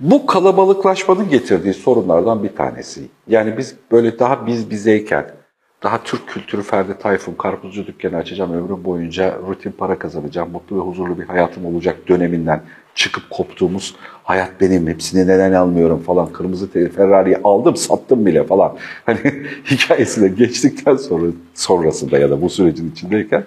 Bu kalabalıklaşmanın getirdiği sorunlardan bir tanesi. Yani biz böyle daha biz bizeyken, daha Türk kültürü Ferdi Tayfun, karpuzcu dükkanı açacağım, ömrüm boyunca rutin para kazanacağım, mutlu ve huzurlu bir hayatım olacak döneminden çıkıp koptuğumuz hayat benim, hepsini neden almıyorum falan, kırmızı Ferrari'yi aldım, sattım bile falan. Hani hikayesine geçtikten sonra sonrasında ya da bu sürecin içindeyken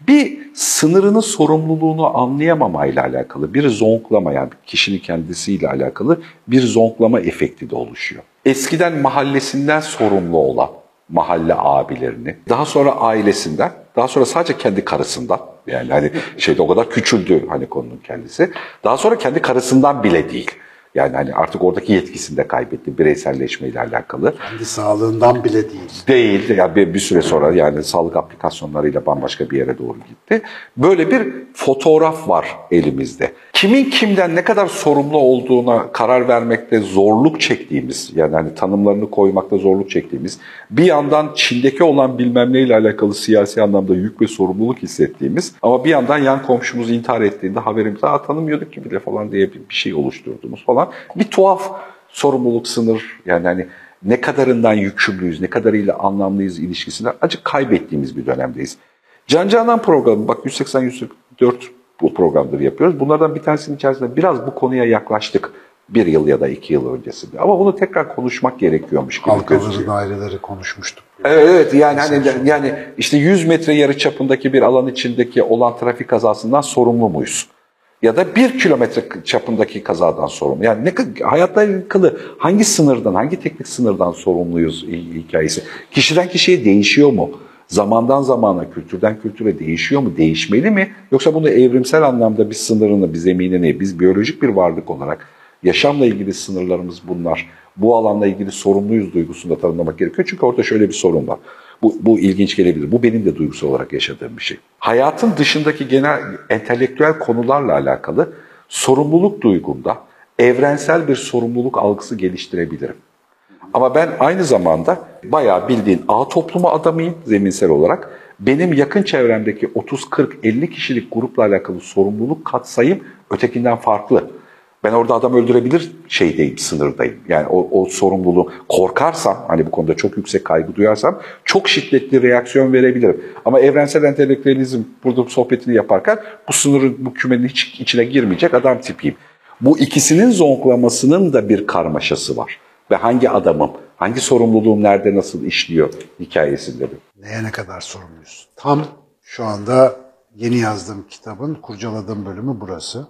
bir sınırını, sorumluluğunu anlayamamayla alakalı, bir zonklama yani kişinin kendisiyle alakalı bir zonklama efekti de oluşuyor. Eskiden mahallesinden sorumlu olan mahalle abilerini, daha sonra ailesinden, daha sonra sadece kendi karısından, yani hani şeyde o kadar küçüldü hani konunun kendisi, daha sonra kendi karısından bile değil yani hani artık oradaki yetkisini de kaybetti bireyselleşmeyle alakalı. Kendi sağlığından bile değil. Değil. Yani bir, bir süre sonra yani sağlık aplikasyonlarıyla bambaşka bir yere doğru gitti. Böyle bir fotoğraf var elimizde. Kimin kimden ne kadar sorumlu olduğuna karar vermekte zorluk çektiğimiz, yani hani tanımlarını koymakta zorluk çektiğimiz, bir yandan Çin'deki olan bilmem neyle alakalı siyasi anlamda yük ve sorumluluk hissettiğimiz ama bir yandan yan komşumuz intihar ettiğinde haberimizi Aa, tanımıyorduk ki bile falan diye bir şey oluşturduğumuz falan bir tuhaf sorumluluk sınır yani hani ne kadarından yükümlüyüz, ne kadarıyla anlamlıyız ilişkisinden acık kaybettiğimiz bir dönemdeyiz. Can Canan programı bak 180-184 bu programları yapıyoruz. Bunlardan bir tanesinin içerisinde biraz bu konuya yaklaştık bir yıl ya da iki yıl öncesinde. Ama bunu tekrar konuşmak gerekiyormuş gibi Halkaları daireleri konuşmuştuk. Evet, evet yani hani yani işte 100 metre yarı çapındaki bir alan içindeki olan trafik kazasından sorumlu muyuz? Ya da bir kilometre çapındaki kazadan sorumlu. Yani ne hayatla ilgili hangi sınırdan, hangi teknik sınırdan sorumluyuz hikayesi? Kişiden kişiye değişiyor mu? Zamandan zamana, kültürden kültüre değişiyor mu, değişmeli mi? Yoksa bunu evrimsel anlamda bir sınırını, bir zeminini, biz biyolojik bir varlık olarak yaşamla ilgili sınırlarımız bunlar. Bu alanla ilgili sorumluyuz duygusunu da tanımlamak gerekiyor. Çünkü orada şöyle bir sorun var. Bu, bu ilginç gelebilir. Bu benim de duygusal olarak yaşadığım bir şey. Hayatın dışındaki genel entelektüel konularla alakalı sorumluluk duygumda evrensel bir sorumluluk algısı geliştirebilirim. Ama ben aynı zamanda bayağı bildiğin A toplumu adamıyım zeminsel olarak. Benim yakın çevremdeki 30, 40, 50 kişilik grupla alakalı sorumluluk katsayım ötekinden farklı. Ben orada adam öldürebilir şeydeyim, sınırdayım. Yani o, o sorumluluğu korkarsam, hani bu konuda çok yüksek kaygı duyarsam çok şiddetli reaksiyon verebilirim. Ama evrensel entelektüelizm burada sohbetini yaparken bu sınırın, bu kümenin hiç içine girmeyecek adam tipiyim. Bu ikisinin zonklamasının da bir karmaşası var ve hangi adamım, hangi sorumluluğum nerede nasıl işliyor hikayesinde de. Neye ne kadar sorumluyuz? Tam şu anda yeni yazdığım kitabın kurcaladığım bölümü burası.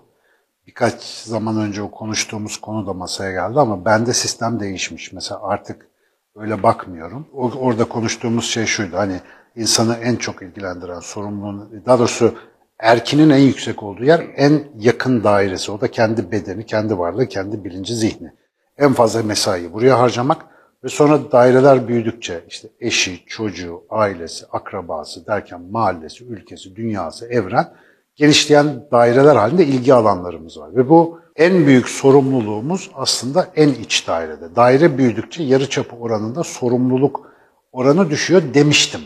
Birkaç zaman önce o konuştuğumuz konu da masaya geldi ama bende sistem değişmiş. Mesela artık öyle bakmıyorum. orada konuştuğumuz şey şuydu hani insanı en çok ilgilendiren sorumluluğun, daha doğrusu erkinin en yüksek olduğu yer en yakın dairesi. O da kendi bedeni, kendi varlığı, kendi bilinci, zihni en fazla mesai buraya harcamak ve sonra daireler büyüdükçe işte eşi, çocuğu, ailesi, akrabası derken mahallesi, ülkesi, dünyası, evren genişleyen daireler halinde ilgi alanlarımız var. Ve bu en büyük sorumluluğumuz aslında en iç dairede. Daire büyüdükçe yarıçapı oranında sorumluluk oranı düşüyor demiştim.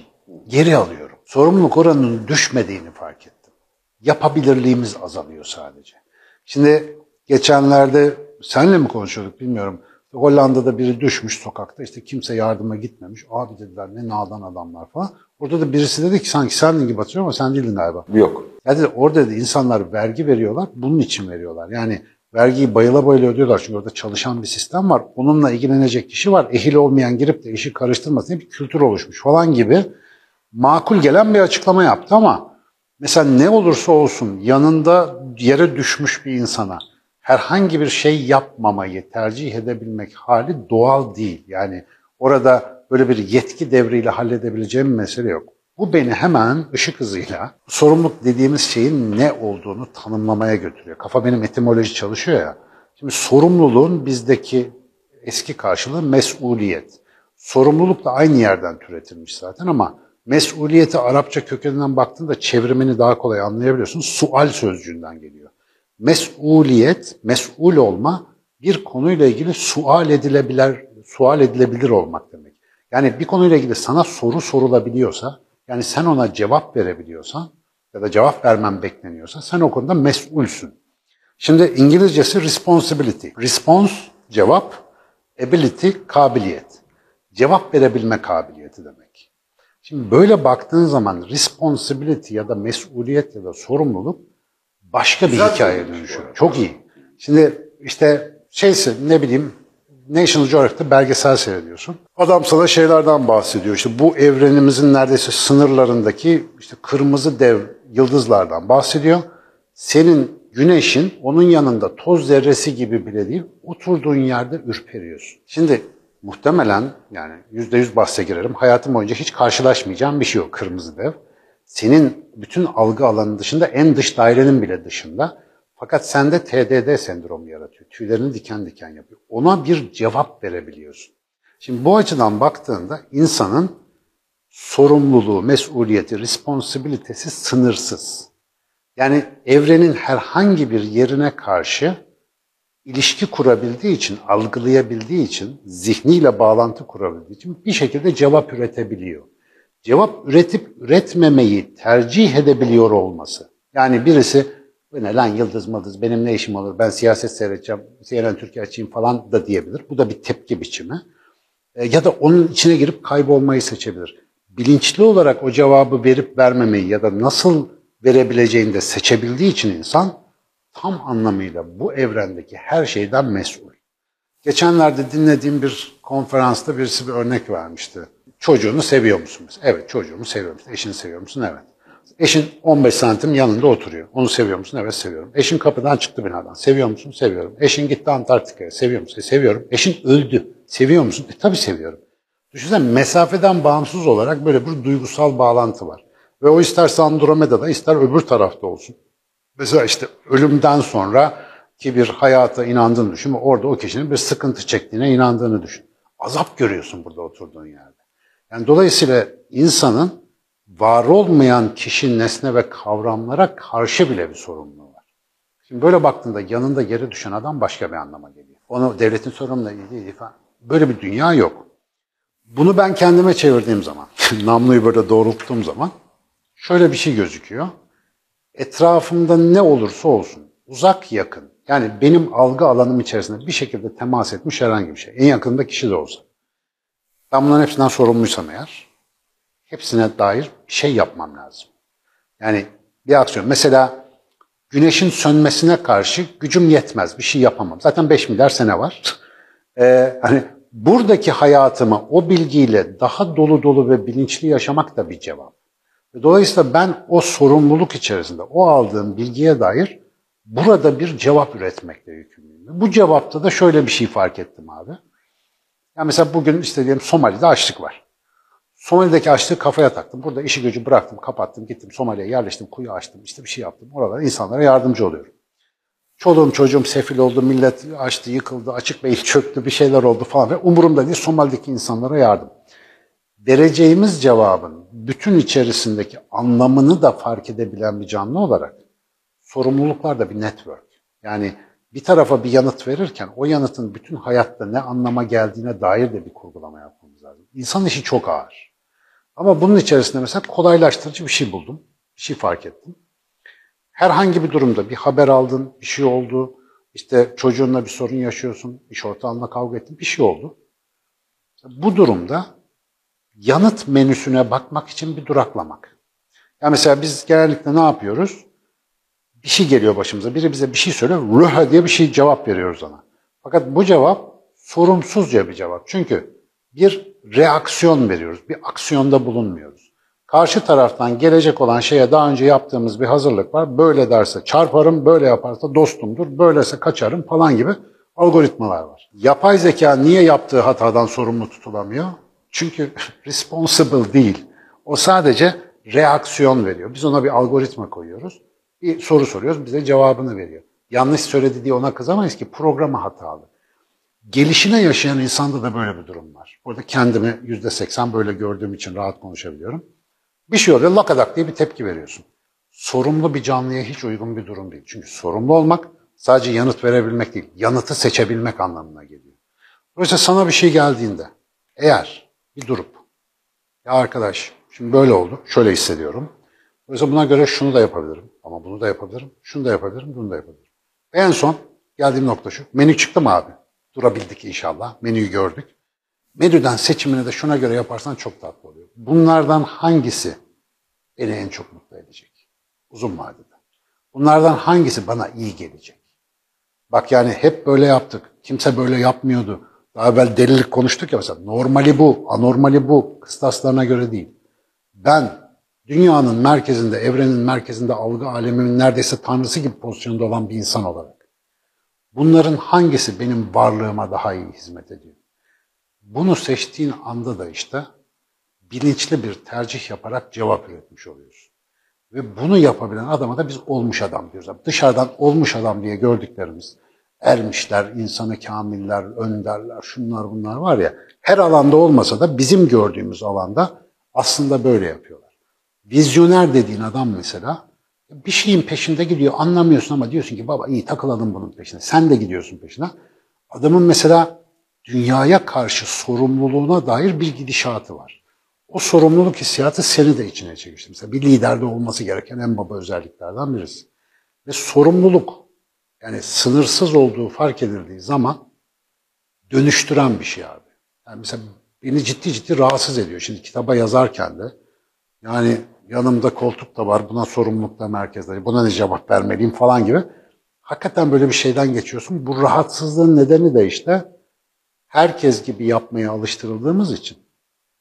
Geri alıyorum. Sorumluluk oranının düşmediğini fark ettim. Yapabilirliğimiz azalıyor sadece. Şimdi geçenlerde senle mi konuşuyorduk bilmiyorum. Hollanda'da biri düşmüş sokakta işte kimse yardıma gitmemiş. Abi dediler ne nadan adamlar falan. Orada da birisi dedi ki sanki sen gibi batıyor ama sen değildin galiba. Yok. Dedi, orada da insanlar vergi veriyorlar bunun için veriyorlar. Yani vergiyi bayıla bayıla ödüyorlar çünkü orada çalışan bir sistem var. Onunla ilgilenecek kişi var. Ehil olmayan girip de işi karıştırmasın bir kültür oluşmuş falan gibi makul gelen bir açıklama yaptı ama mesela ne olursa olsun yanında yere düşmüş bir insana herhangi bir şey yapmamayı tercih edebilmek hali doğal değil. Yani orada böyle bir yetki devriyle halledebileceğim bir mesele yok. Bu beni hemen ışık hızıyla sorumluluk dediğimiz şeyin ne olduğunu tanımlamaya götürüyor. Kafa benim etimoloji çalışıyor ya. Şimdi sorumluluğun bizdeki eski karşılığı mesuliyet. Sorumluluk da aynı yerden türetilmiş zaten ama mesuliyeti Arapça kökeninden baktığında çevrimini daha kolay anlayabiliyorsun. Sual sözcüğünden geliyor mesuliyet, mesul olma bir konuyla ilgili sual edilebilir, sual edilebilir olmak demek. Yani bir konuyla ilgili sana soru sorulabiliyorsa, yani sen ona cevap verebiliyorsan ya da cevap vermen bekleniyorsa sen o konuda mesulsün. Şimdi İngilizcesi responsibility. Response cevap, ability kabiliyet. Cevap verebilme kabiliyeti demek. Şimdi böyle baktığın zaman responsibility ya da mesuliyet ya da sorumluluk başka bir Güzel hikaye söylemiş bu dönüşüyor. Çok iyi. Şimdi işte şeyse ne bileyim National Geographic'te belgesel seyrediyorsun. Adam sana şeylerden bahsediyor. İşte bu evrenimizin neredeyse sınırlarındaki işte kırmızı dev yıldızlardan bahsediyor. Senin güneşin onun yanında toz zerresi gibi bile değil, oturduğun yerde ürperiyorsun. Şimdi muhtemelen yani yüzde yüz bahse girerim. Hayatım boyunca hiç karşılaşmayacağım bir şey o kırmızı dev. Senin bütün algı alanının dışında en dış dairenin bile dışında. Fakat sende TDD sendromu yaratıyor. Tüylerini diken diken yapıyor. Ona bir cevap verebiliyorsun. Şimdi bu açıdan baktığında insanın sorumluluğu, mesuliyeti, responsibilitesi sınırsız. Yani evrenin herhangi bir yerine karşı ilişki kurabildiği için, algılayabildiği için, zihniyle bağlantı kurabildiği için bir şekilde cevap üretebiliyor. Cevap üretip üretmemeyi tercih edebiliyor olması. Yani birisi bu ne lan yıldız mıldız benim ne işim olur ben siyaset seyredeceğim, CNN Türkiye açayım falan da diyebilir. Bu da bir tepki biçimi. E, ya da onun içine girip kaybolmayı seçebilir. Bilinçli olarak o cevabı verip vermemeyi ya da nasıl verebileceğini de seçebildiği için insan tam anlamıyla bu evrendeki her şeyden mesul. Geçenlerde dinlediğim bir konferansta birisi bir örnek vermişti. Çocuğunu seviyor musun? Mesela? Evet çocuğumu seviyorum. Eşini seviyor musun? Evet. Eşin 15 santim yanında oturuyor. Onu seviyor musun? Evet seviyorum. Eşin kapıdan çıktı binadan. Seviyor musun? Seviyorum. Eşin gitti Antarktika'ya. Seviyor musun? E, seviyorum. Eşin öldü. Seviyor musun? E, tabii seviyorum. Düşünsene mesafeden bağımsız olarak böyle bir duygusal bağlantı var. Ve o isterse Andromeda'da ister öbür tarafta olsun. Mesela işte ölümden sonra ki bir hayata inandığını düşün orada o kişinin bir sıkıntı çektiğine inandığını düşün. Azap görüyorsun burada oturduğun yerde. Yani dolayısıyla insanın var olmayan kişi, nesne ve kavramlara karşı bile bir sorumluluğu var. Şimdi böyle baktığında yanında yere düşen adam başka bir anlama geliyor. Onu devletin sorumluluğu değil falan. Böyle bir dünya yok. Bunu ben kendime çevirdiğim zaman, namluyu böyle doğrulttuğum zaman şöyle bir şey gözüküyor. Etrafımda ne olursa olsun, uzak yakın, yani benim algı alanım içerisinde bir şekilde temas etmiş herhangi bir şey, en yakında kişi de olsa. Ben bunların hepsinden sorumluysam eğer, hepsine dair bir şey yapmam lazım. Yani bir aksiyon. Mesela güneşin sönmesine karşı gücüm yetmez, bir şey yapamam. Zaten 5 milyar sene var. Ee, hani buradaki hayatımı o bilgiyle daha dolu dolu ve bilinçli yaşamak da bir cevap. Dolayısıyla ben o sorumluluk içerisinde, o aldığım bilgiye dair burada bir cevap üretmekle yükümlüyüm. Bu cevapta da şöyle bir şey fark ettim abi. Ya mesela bugün işte diyelim Somali'de açlık var. Somali'deki açlığı kafaya taktım. Burada işi gücü bıraktım, kapattım, gittim Somali'ye yerleştim, kuyu açtım, işte bir şey yaptım. Oralara insanlara yardımcı oluyorum. Çoluğum çocuğum sefil oldu, millet açtı, yıkıldı, açık beyin çöktü, bir şeyler oldu falan. Ve umurumda değil Somali'deki insanlara yardım. Vereceğimiz cevabın bütün içerisindeki anlamını da fark edebilen bir canlı olarak sorumluluklar da bir network. Yani bir tarafa bir yanıt verirken o yanıtın bütün hayatta ne anlama geldiğine dair de bir kurgulama yapmamız lazım. İnsan işi çok ağır. Ama bunun içerisinde mesela kolaylaştırıcı bir şey buldum. Bir şey fark ettim. Herhangi bir durumda bir haber aldın, bir şey oldu, işte çocuğunla bir sorun yaşıyorsun, iş ortağınla kavga ettin, bir şey oldu. Bu durumda yanıt menüsüne bakmak için bir duraklamak. Ya mesela biz genellikle ne yapıyoruz? Bir şey geliyor başımıza, biri bize bir şey söylüyor, rüha diye bir şey cevap veriyoruz ona. Fakat bu cevap sorumsuzca bir cevap. Çünkü bir reaksiyon veriyoruz, bir aksiyonda bulunmuyoruz. Karşı taraftan gelecek olan şeye daha önce yaptığımız bir hazırlık var. Böyle derse çarparım, böyle yaparsa dostumdur, böylese kaçarım falan gibi algoritmalar var. Yapay zeka niye yaptığı hatadan sorumlu tutulamıyor? Çünkü responsible değil. O sadece reaksiyon veriyor. Biz ona bir algoritma koyuyoruz. Bir soru soruyoruz, bize cevabını veriyor. Yanlış söyledi diye ona kızamayız ki programı hatalı. Gelişine yaşayan insanda da böyle bir durum var. Burada kendimi yüzde seksen böyle gördüğüm için rahat konuşabiliyorum. Bir şey oluyor, lakadak diye bir tepki veriyorsun. Sorumlu bir canlıya hiç uygun bir durum değil. Çünkü sorumlu olmak sadece yanıt verebilmek değil, yanıtı seçebilmek anlamına geliyor. Dolayısıyla sana bir şey geldiğinde, eğer bir durup, ya arkadaş şimdi böyle oldu, şöyle hissediyorum. Dolayısıyla buna göre şunu da yapabilirim, ama bunu da yapabilirim, şunu da yapabilirim, bunu da yapabilirim. En son geldiğim nokta şu. Menü çıktı mı abi? Durabildik inşallah. Menüyü gördük. Menüden seçimini de şuna göre yaparsan çok tatlı oluyor. Bunlardan hangisi beni en çok mutlu edecek? Uzun vadede. Bunlardan hangisi bana iyi gelecek? Bak yani hep böyle yaptık. Kimse böyle yapmıyordu. Daha evvel delilik konuştuk ya mesela. Normali bu, anormali bu. Kıstaslarına göre değil. Ben dünyanın merkezinde, evrenin merkezinde, algı aleminin neredeyse tanrısı gibi pozisyonda olan bir insan olarak. Bunların hangisi benim varlığıma daha iyi hizmet ediyor? Bunu seçtiğin anda da işte bilinçli bir tercih yaparak cevap üretmiş oluyorsun. Ve bunu yapabilen adama da biz olmuş adam diyoruz. Dışarıdan olmuş adam diye gördüklerimiz, ermişler, insanı kamiller, önderler, şunlar bunlar var ya, her alanda olmasa da bizim gördüğümüz alanda aslında böyle yapıyorlar. Vizyoner dediğin adam mesela bir şeyin peşinde gidiyor, anlamıyorsun ama diyorsun ki baba iyi takılalım bunun peşine. Sen de gidiyorsun peşine. Adamın mesela dünyaya karşı sorumluluğuna dair bir gidişatı var. O sorumluluk hissiyatı seni de içine çekmiştir. Mesela bir liderde olması gereken en baba özelliklerden birisi. Ve sorumluluk yani sınırsız olduğu fark edildiği zaman dönüştüren bir şey abi. Yani mesela beni ciddi ciddi rahatsız ediyor. Şimdi kitaba yazarken de yani yanımda koltuk da var, buna sorumluluk da merkezde, buna ne cevap vermeliyim falan gibi. Hakikaten böyle bir şeyden geçiyorsun. Bu rahatsızlığın nedeni de işte herkes gibi yapmaya alıştırıldığımız için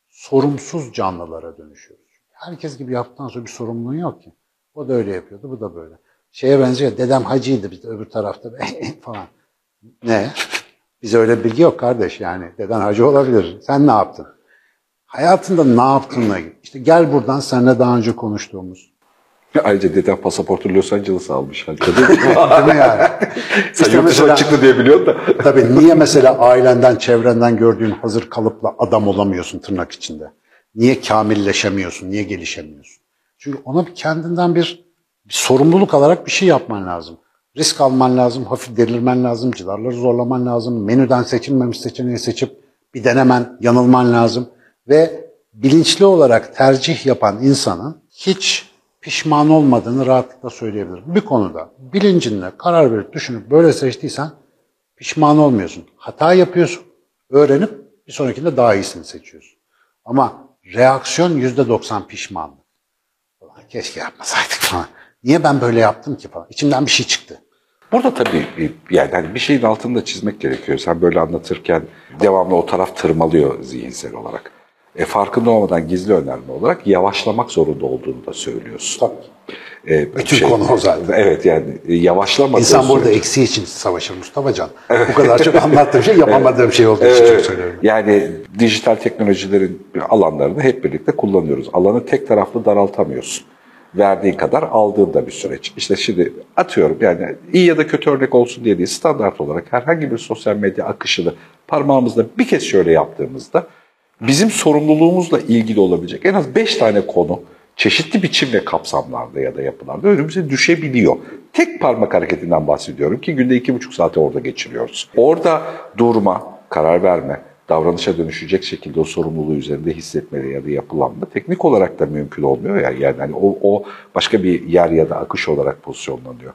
sorumsuz canlılara dönüşüyoruz. Herkes gibi yaptıktan sonra bir sorumluluğun yok ki. O da öyle yapıyordu, bu da böyle. Şeye benziyor, dedem hacıydı bir de öbür tarafta falan. Ne? Bize öyle bilgi yok kardeş yani. Deden hacı olabilir. Sen ne yaptın? Hayatında ne yaptığınla ilgili. İşte gel buradan seninle daha önce konuştuğumuz. Ayrıca deden pasaportu Los Angeles almış. Değil mi yani? Sen işte yurt dışına çıktı diye biliyorsun da. tabii niye mesela ailenden, çevrenden gördüğün hazır kalıpla adam olamıyorsun tırnak içinde? Niye kamilleşemiyorsun, niye gelişemiyorsun? Çünkü ona bir kendinden bir, bir sorumluluk alarak bir şey yapman lazım. Risk alman lazım, hafif delirmen lazım, cidarları zorlaman lazım, menüden seçilmemiş seçeneği seçip bir denemen, yanılman lazım. Ve bilinçli olarak tercih yapan insanın hiç pişman olmadığını rahatlıkla söyleyebilirim. Bir konuda bilincinle karar verip düşünüp böyle seçtiysen pişman olmuyorsun. Hata yapıyorsun, öğrenip bir sonrakinde daha iyisini seçiyorsun. Ama reaksiyon yüzde doksan pişmanlık. Keşke yapmasaydık falan. Niye ben böyle yaptım ki falan. İçimden bir şey çıktı. Burada tabii yani hani bir şeyin altını da çizmek gerekiyor. Sen böyle anlatırken devamlı o taraf tırmalıyor zihinsel olarak. E, farkında olmadan gizli önerme olarak yavaşlamak zorunda olduğunu da söylüyorsun. Tabii. E, Bütün şey, konu o zaten. Evet yani e, yavaşlamadığı İnsan burada sürece... eksiği için savaşır Mustafa Can. Evet. Bu kadar çok anlattığım şey yapamadığım evet. şey olduğu için çok söylüyorum. Yani dijital teknolojilerin alanlarını hep birlikte kullanıyoruz. Alanı tek taraflı daraltamıyorsun verdiğin kadar aldığın da bir süreç. İşte şimdi atıyorum yani iyi ya da kötü örnek olsun diye değil standart olarak herhangi bir sosyal medya akışını parmağımızla bir kez şöyle yaptığımızda bizim sorumluluğumuzla ilgili olabilecek en az 5 tane konu çeşitli biçim ve kapsamlarda ya da yapılarda önümüze düşebiliyor. Tek parmak hareketinden bahsediyorum ki günde 2,5 saati orada geçiriyoruz. Orada durma, karar verme, davranışa dönüşecek şekilde o sorumluluğu üzerinde hissetmeli ya da yapılanma teknik olarak da mümkün olmuyor ya yani hani o, o başka bir yer ya da akış olarak pozisyonlanıyor.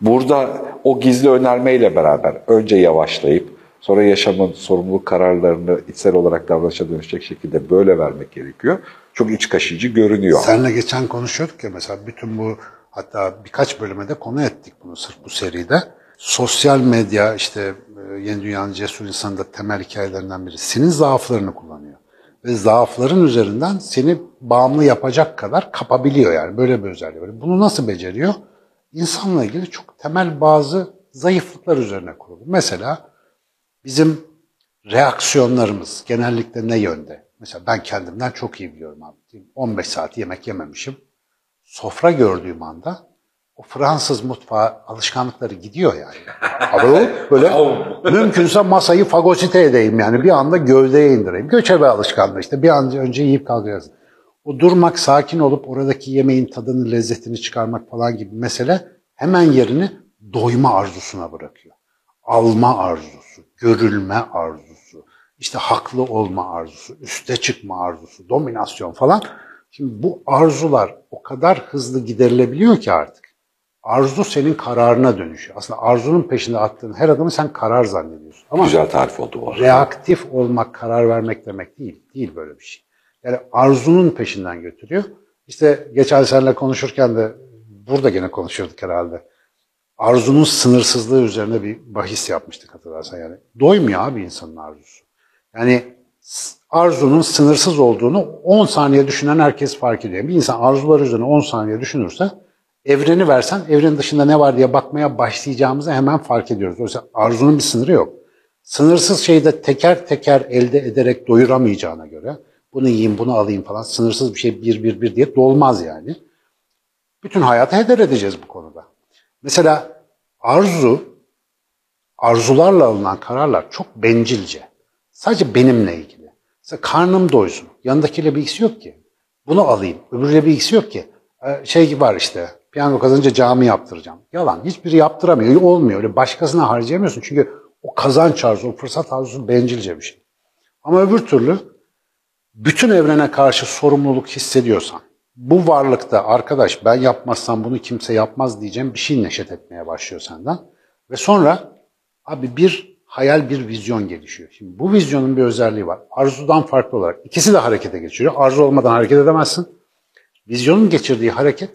Burada o gizli önermeyle beraber önce yavaşlayıp sonra yaşamın sorumluluk kararlarını içsel olarak davranışa dönüşecek şekilde böyle vermek gerekiyor. Çok iç kaşıcı görünüyor. Seninle geçen konuşuyorduk ya mesela bütün bu hatta birkaç bölüme de konu ettik bunu sırf bu seride. Sosyal medya işte e, Yeni Dünya'nın cesur insanı da temel hikayelerinden biri. Senin zaaflarını kullanıyor. Ve zaafların üzerinden seni bağımlı yapacak kadar kapabiliyor yani. Böyle bir özelliği var. Bunu nasıl beceriyor? İnsanla ilgili çok temel bazı zayıflıklar üzerine kurulu. Mesela bizim reaksiyonlarımız genellikle ne yönde? Mesela ben kendimden çok iyi biliyorum abi. 15 saat yemek yememişim. Sofra gördüğüm anda o Fransız mutfağı alışkanlıkları gidiyor yani. Abi böyle mümkünse masayı fagosite edeyim yani bir anda gövdeye indireyim. Göçebe alışkanlığı işte bir an önce yiyip kalkacağız. O durmak, sakin olup oradaki yemeğin tadını, lezzetini çıkarmak falan gibi mesele hemen yerini doyma arzusuna bırakıyor. Alma arzusu, görülme arzusu, işte haklı olma arzusu, üste çıkma arzusu, dominasyon falan. Şimdi bu arzular o kadar hızlı giderilebiliyor ki artık Arzu senin kararına dönüşüyor. Aslında arzunun peşinde attığın her adımı sen karar zannediyorsun. Ama Güzel tarif oldu bu arada. reaktif olmak, karar vermek demek değil. Değil böyle bir şey. Yani arzunun peşinden götürüyor. İşte geçen seninle konuşurken de burada gene konuşuyorduk herhalde. Arzunun sınırsızlığı üzerine bir bahis yapmıştık hatırlarsan yani. Doymuyor abi insanın arzusu. Yani arzunun sınırsız olduğunu 10 saniye düşünen herkes fark ediyor. Bir insan arzular üzerine 10 saniye düşünürse evreni versen evrenin dışında ne var diye bakmaya başlayacağımızı hemen fark ediyoruz. Oysa arzunun bir sınırı yok. Sınırsız şeyi de teker teker elde ederek doyuramayacağına göre bunu yiyeyim, bunu alayım falan sınırsız bir şey bir bir bir diye dolmaz yani. Bütün hayatı heder edeceğiz bu konuda. Mesela arzu, arzularla alınan kararlar çok bencilce. Sadece benimle ilgili. Mesela karnım doysun. Yanındakiyle bir ilgisi yok ki. Bunu alayım. Öbürüyle bir ilgisi yok ki. Ee, Şey gibi var işte. Piyango kazanınca cami yaptıracağım. Yalan. Hiçbiri yaptıramıyor. Olmuyor. Öyle başkasına harcayamıyorsun. Çünkü o kazanç arzusu, o fırsat arzusu bencilce bir şey. Ama öbür türlü bütün evrene karşı sorumluluk hissediyorsan, bu varlıkta arkadaş ben yapmazsam bunu kimse yapmaz diyeceğim bir şey neşet etmeye başlıyor senden. Ve sonra abi bir hayal bir vizyon gelişiyor. Şimdi bu vizyonun bir özelliği var. Arzudan farklı olarak ikisi de harekete geçiriyor. Arzu olmadan hareket edemezsin. Vizyonun geçirdiği hareket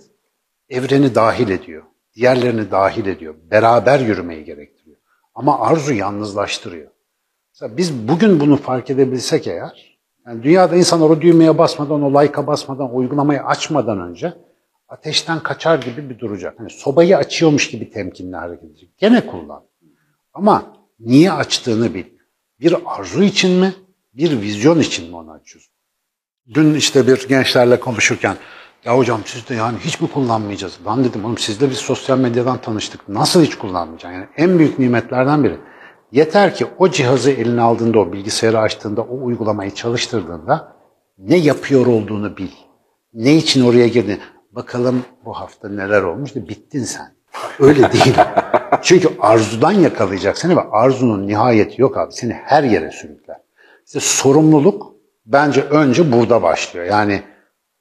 evreni dahil ediyor. Diğerlerini dahil ediyor. Beraber yürümeyi gerektiriyor. Ama arzu yalnızlaştırıyor. Mesela biz bugün bunu fark edebilsek eğer, yani dünyada insanlar o düğmeye basmadan, o like'a basmadan, o uygulamayı açmadan önce ateşten kaçar gibi bir duracak. Hani sobayı açıyormuş gibi temkinli hareket edecek. Gene kullan. Ama niye açtığını bil. Bir arzu için mi, bir vizyon için mi onu açıyorsun? Dün işte bir gençlerle konuşurken ya hocam siz de yani hiç mi kullanmayacağız? Lan dedim oğlum siz de biz sosyal medyadan tanıştık. Nasıl hiç kullanmayacaksın? Yani en büyük nimetlerden biri. Yeter ki o cihazı eline aldığında, o bilgisayarı açtığında, o uygulamayı çalıştırdığında ne yapıyor olduğunu bil. Ne için oraya girdin? Bakalım bu hafta neler olmuş da bittin sen. Öyle değil. Çünkü arzudan yakalayacak seni ve arzunun nihayeti yok abi. Seni her yere sürükler. İşte sorumluluk bence önce burada başlıyor. Yani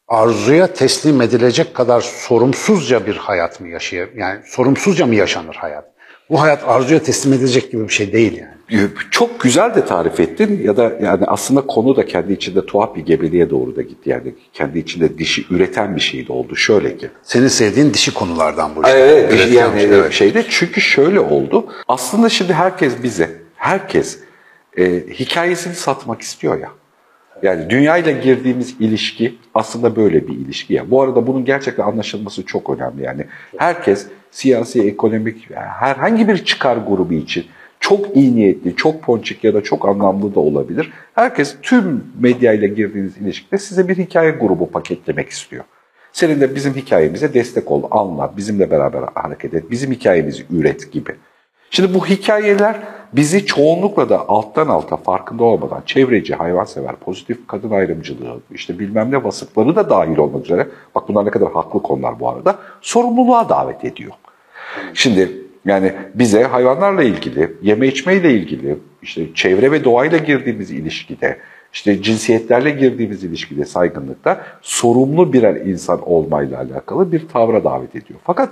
arzuya teslim edilecek kadar sorumsuzca bir hayat mı yaşıyor? Yani sorumsuzca mı yaşanır hayat? Bu hayat arzuya teslim edilecek gibi bir şey değil yani. Çok güzel de tarif ettin ya da yani aslında konu da kendi içinde tuhaf bir gebeliğe doğru da gitti. Yani kendi içinde dişi üreten bir şey de oldu. Şöyle ki. Senin sevdiğin dişi konulardan bu. işte. Evet, Üretiyormuş, yani evet. şeyde çünkü şöyle oldu. Aslında şimdi herkes bize, herkes e, hikayesini satmak istiyor ya. Yani dünyayla girdiğimiz ilişki aslında böyle bir ilişki ya. Bu arada bunun gerçekten anlaşılması çok önemli. Yani herkes siyasi, ekonomik, yani herhangi bir çıkar grubu için çok iyi niyetli, çok ponçik ya da çok anlamlı da olabilir. Herkes tüm medyayla girdiğiniz ilişkide size bir hikaye grubu paketlemek istiyor. Senin de bizim hikayemize destek ol, anla, bizimle beraber hareket et, bizim hikayemizi üret gibi. Şimdi bu hikayeler bizi çoğunlukla da alttan alta farkında olmadan çevreci, hayvansever, pozitif kadın ayrımcılığı, işte bilmem ne vasıfları da dahil olmak üzere, bak bunlar ne kadar haklı konular bu arada, sorumluluğa davet ediyor. Şimdi yani bize hayvanlarla ilgili, yeme içmeyle ilgili, işte çevre ve doğayla girdiğimiz ilişkide, işte cinsiyetlerle girdiğimiz ilişkide, saygınlıkta sorumlu birer insan olmayla alakalı bir tavra davet ediyor. Fakat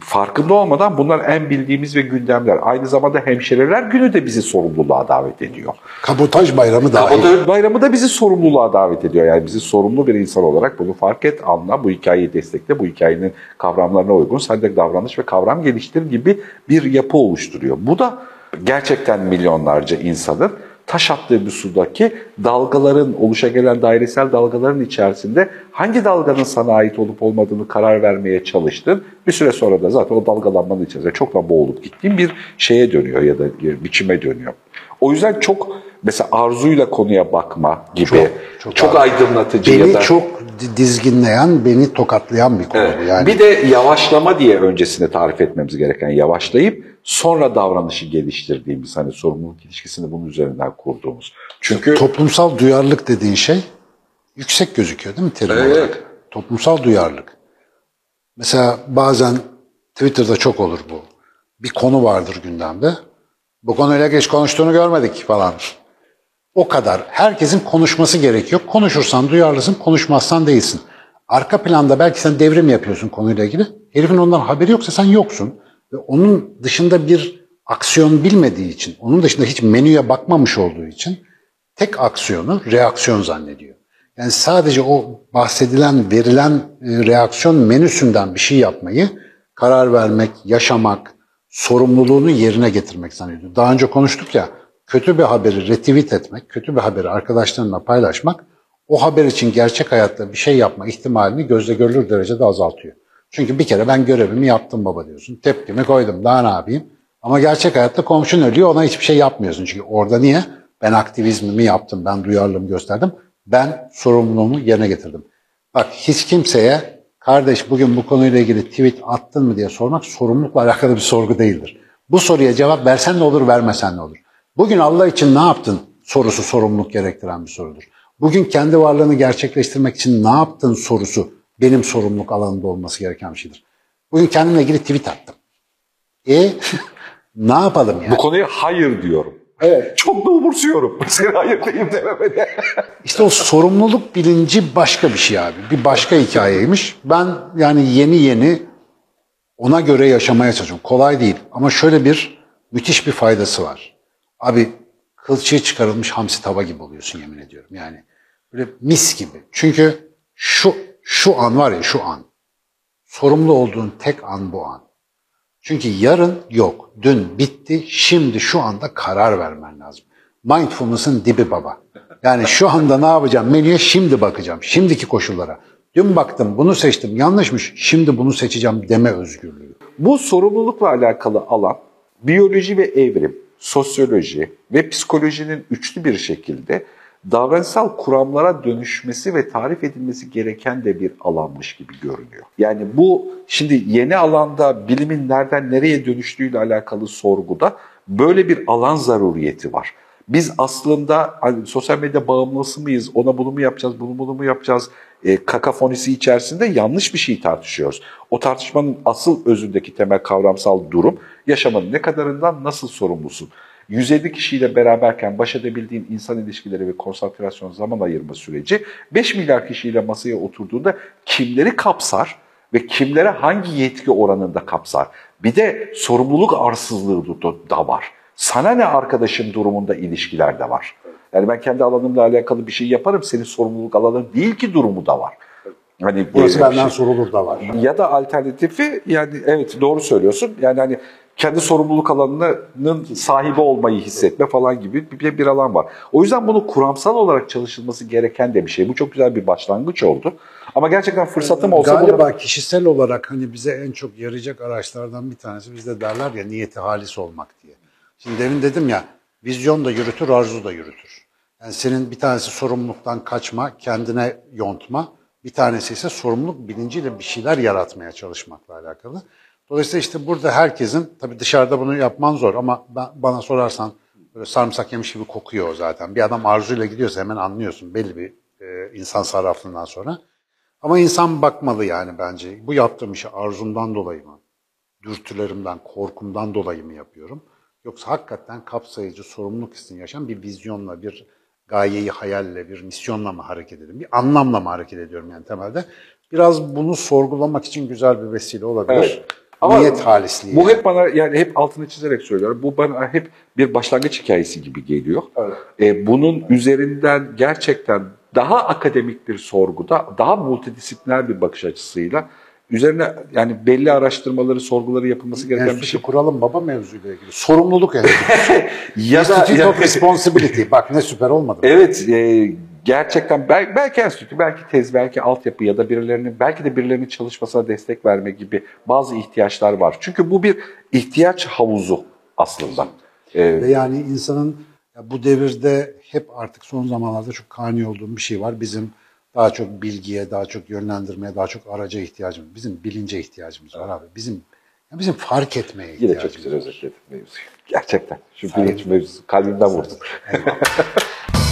farkında olmadan bunlar en bildiğimiz ve gündemler. Aynı zamanda hemşireler günü de bizi sorumluluğa davet ediyor. Kabotaj bayramı dahil. Kabotaj bayramı da bizi sorumluluğa davet ediyor. Yani bizi sorumlu bir insan olarak bunu fark et, anla, bu hikayeyi destekle, bu hikayenin kavramlarına uygun sen de davranış ve kavram geliştir gibi bir yapı oluşturuyor. Bu da gerçekten milyonlarca insanın taş attığı bir sudaki dalgaların, oluşa gelen dairesel dalgaların içerisinde hangi dalganın sana ait olup olmadığını karar vermeye çalıştın. Bir süre sonra da zaten o dalgalanmanın içerisinde çoktan boğulup gittiğin bir şeye dönüyor ya da bir biçime dönüyor. O yüzden çok mesela arzuyla konuya bakma gibi Çok, çok, çok aydınlatıcı Beni ya da çok di- dizginleyen, beni tokatlayan bir konu bu. Yani bir de yavaşlama diye öncesinde tarif etmemiz gereken yavaşlayıp sonra davranışı geliştirdiğimiz hani sorumluluk ilişkisini bunun üzerinden kurduğumuz. Çünkü toplumsal duyarlılık dediğin şey yüksek gözüküyor değil mi terim Evet. olarak? Toplumsal duyarlılık. Mesela bazen Twitter'da çok olur bu. Bir konu vardır gündemde. Bu konuyla geç konuştuğunu görmedik falan. O kadar. Herkesin konuşması gerekiyor. Konuşursan duyarlısın, konuşmazsan değilsin. Arka planda belki sen devrim yapıyorsun konuyla ilgili. Herifin ondan haberi yoksa sen yoksun. Ve onun dışında bir aksiyon bilmediği için, onun dışında hiç menüye bakmamış olduğu için tek aksiyonu reaksiyon zannediyor. Yani sadece o bahsedilen, verilen e, reaksiyon menüsünden bir şey yapmayı, karar vermek, yaşamak, sorumluluğunu yerine getirmek zannediyor. Daha önce konuştuk ya, kötü bir haberi retweet etmek, kötü bir haberi arkadaşlarına paylaşmak, o haber için gerçek hayatta bir şey yapma ihtimalini gözle görülür derecede azaltıyor. Çünkü bir kere ben görevimi yaptım baba diyorsun. Tepkimi koydum. Daha ne yapayım? Ama gerçek hayatta komşun ölüyor ona hiçbir şey yapmıyorsun. Çünkü orada niye? Ben aktivizmimi yaptım. Ben duyarlılığımı gösterdim. Ben sorumluluğumu yerine getirdim. Bak hiç kimseye kardeş bugün bu konuyla ilgili tweet attın mı diye sormak sorumlulukla alakalı bir sorgu değildir. Bu soruya cevap versen ne olur vermesen ne olur. Bugün Allah için ne yaptın sorusu sorumluluk gerektiren bir sorudur. Bugün kendi varlığını gerçekleştirmek için ne yaptın sorusu benim sorumluluk alanında olması gereken bir şeydir. Bugün kendimle ilgili tweet attım. E ne yapalım yani? Bu konuya hayır diyorum. Evet. Çok da umursuyorum. Seni hayır diyeyim dememeni. İşte o sorumluluk bilinci başka bir şey abi. Bir başka hikayeymiş. Ben yani yeni yeni ona göre yaşamaya çalışıyorum. Kolay değil ama şöyle bir müthiş bir faydası var. Abi kılçığı çıkarılmış hamsi tava gibi oluyorsun yemin ediyorum. Yani böyle mis gibi. Çünkü şu şu an var ya şu an. Sorumlu olduğun tek an bu an. Çünkü yarın yok. Dün bitti. Şimdi şu anda karar vermen lazım. Mindfulness'ın dibi baba. Yani şu anda ne yapacağım? Menüye şimdi bakacağım. Şimdiki koşullara. Dün baktım bunu seçtim yanlışmış. Şimdi bunu seçeceğim deme özgürlüğü. Bu sorumlulukla alakalı alan biyoloji ve evrim, sosyoloji ve psikolojinin üçlü bir şekilde davranışsal kuramlara dönüşmesi ve tarif edilmesi gereken de bir alanmış gibi görünüyor. Yani bu şimdi yeni alanda bilimin nereden nereye dönüştüğüyle alakalı sorguda böyle bir alan zaruriyeti var. Biz aslında hani sosyal medya bağımlısı mıyız, ona bunu mu yapacağız, bunu bunu mu yapacağız e, kakafonisi içerisinde yanlış bir şey tartışıyoruz. O tartışmanın asıl özündeki temel kavramsal durum yaşamanın ne kadarından nasıl sorumlusun? 150 kişiyle beraberken baş edebildiğin insan ilişkileri ve konsantrasyon zaman ayırma süreci 5 milyar kişiyle masaya oturduğunda kimleri kapsar ve kimlere hangi yetki oranında kapsar? Bir de sorumluluk arsızlığı da var. Sana ne arkadaşın durumunda ilişkiler de var. Yani ben kendi alanımla alakalı bir şey yaparım. Senin sorumluluk alanın değil ki durumu da var. Hani Burası benden şey. sorulur da var. Ya da alternatifi yani evet doğru söylüyorsun. Yani hani kendi sorumluluk alanının sahibi olmayı hissetme falan gibi bir, bir alan var. O yüzden bunu kuramsal olarak çalışılması gereken de bir şey. Bu çok güzel bir başlangıç oldu. Ama gerçekten fırsatım olsa... Galiba bunu... kişisel olarak hani bize en çok yarayacak araçlardan bir tanesi bizde derler ya niyeti halis olmak diye. Şimdi demin dedim ya vizyon da yürütür, arzu da yürütür. Yani senin bir tanesi sorumluluktan kaçma, kendine yontma. Bir tanesi ise sorumluluk bilinciyle bir şeyler yaratmaya çalışmakla alakalı. Dolayısıyla işte burada herkesin, tabii dışarıda bunu yapman zor ama ben, bana sorarsan böyle sarımsak yemiş gibi kokuyor zaten. Bir adam arzuyla gidiyorsa hemen anlıyorsun belli bir e, insan sarraflığından sonra. Ama insan bakmalı yani bence. Bu yaptığım işi arzumdan dolayı mı? Dürtülerimden, korkumdan dolayı mı yapıyorum? Yoksa hakikaten kapsayıcı, sorumluluk hissini yaşayan bir vizyonla, bir gayeyi hayalle, bir misyonla mı hareket ediyorum? Bir anlamla mı hareket ediyorum yani temelde? Biraz bunu sorgulamak için güzel bir vesile olabilir. Evet. Ama Niyet halisliği. Bu hep bana yani hep altını çizerek söylüyorum. Bu bana hep bir başlangıç hikayesi gibi geliyor. Evet. Ee, bunun evet. üzerinden gerçekten daha akademik bir sorguda, daha multidisipliner bir bakış açısıyla üzerine yani belli araştırmaları, sorguları yapılması gereken Enstitü bir şey. kuralım baba mevzuyla ilgili. Sorumluluk enstitüsü. ya Institute da, of Responsibility. Bak ne süper olmadı. Evet. E, gerçekten belki, belki enstitü, belki tez, belki altyapı ya da birilerinin belki de birilerinin çalışmasına destek verme gibi bazı ihtiyaçlar var. Çünkü bu bir ihtiyaç havuzu aslında. Ee, Ve yani insanın bu devirde hep artık son zamanlarda çok kani olduğum bir şey var. Bizim daha çok bilgiye, daha çok yönlendirmeye, daha çok araca ihtiyacımız. Bizim bilince ihtiyacımız var abi. Bizim bizim fark etmeye ihtiyacımız Yine çok güzel özetledin mevzuyu. Gerçekten. Şu bilinç mevzusu kalbimden vurdun.